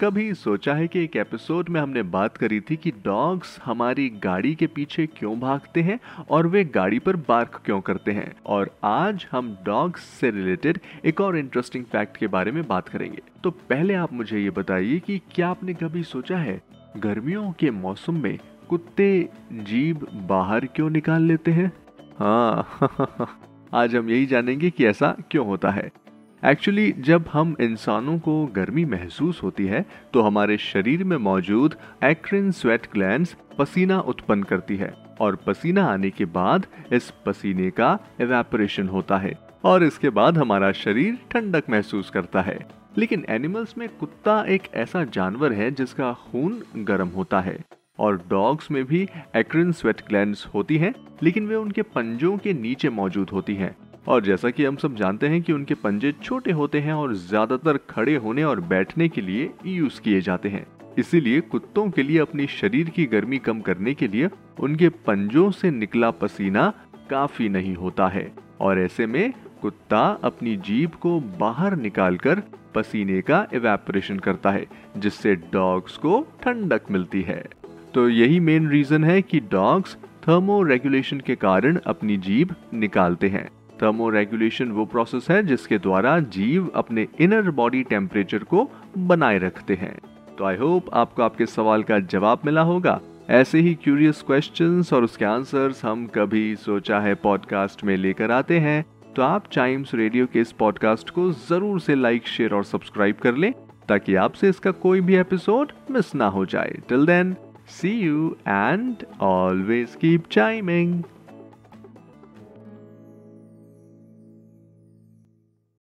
कभी सोचा है कि एक एपिसोड में हमने बात करी थी कि डॉग्स हमारी गाड़ी के पीछे क्यों भागते हैं और वे गाड़ी पर बार्क क्यों करते हैं? और आज हम डॉग्स से रिलेटेड एक और इंटरेस्टिंग फैक्ट के बारे में बात करेंगे। तो पहले आप मुझे ये बताइए कि क्या आपने कभी सोचा है, गर्मियों के मौसम में कुत्ते जीभ बाहर क्यों निकाल लेते हैं? हाँ आज हम यही जानेंगे कि ऐसा क्यों होता है। एक्चुअली जब हम इंसानों को गर्मी महसूस होती है तो हमारे शरीर में मौजूद एक्रिन स्वेट ग्लैंड्स पसीना उत्पन्न करती है और पसीना आने के बाद इस पसीने का एवेपोरेशन होता है और इसके बाद हमारा शरीर ठंडक महसूस करता है। लेकिन एनिमल्स में कुत्ता एक ऐसा जानवर है जिसका खून गर्म होता है और डॉग्स में भी एक्रिन स्वेट ग्लैंड्स होती हैं, लेकिन वे उनके पंजों के नीचे मौजूद होती हैं। और जैसा कि हम सब जानते हैं कि उनके पंजे छोटे होते हैं और ज़्यादातर खड़े होने और बैठने के लिए यूज़ किए जाते हैं। इसीलिए कुत्तों के लिए अपनी शरीर की गर्मी कम करने के लिए उनके पंजों से निकला पसीना काफ़ी नहीं होता है। और ऐसे में कुत्ता अपनी जीभ को बाहर निकालकर पसीने का इवेपोरेशन करता है, जिससे डॉग्स को ठंडक मिलती है। तो यही मेन रीजन है कि डॉग्स थर्मो रेगुलेशन के कारण अपनी जीभ निकालते हैं। थर्मो रेगुलेशन वो प्रोसेस है जिसके द्वारा जीव अपने इनर बॉडी टेम्परेचर को बनाए रखते हैं। तो आई होप आपको आपके सवाल का जवाब मिला होगा। ऐसे ही क्यूरियस क्वेश्चंस और उसके आंसर्स हम कभी सोचा है पॉडकास्ट में लेकर आते हैं। तो आप चाइम्स रेडियो के इस पॉडकास्ट को ज़रूर से लाइक शेयर और सब्सक्राइब कर लें ताकि आपसे इसका कोई भी एपिसोड मिस ना हो जाए। Till then see you and always keep chiming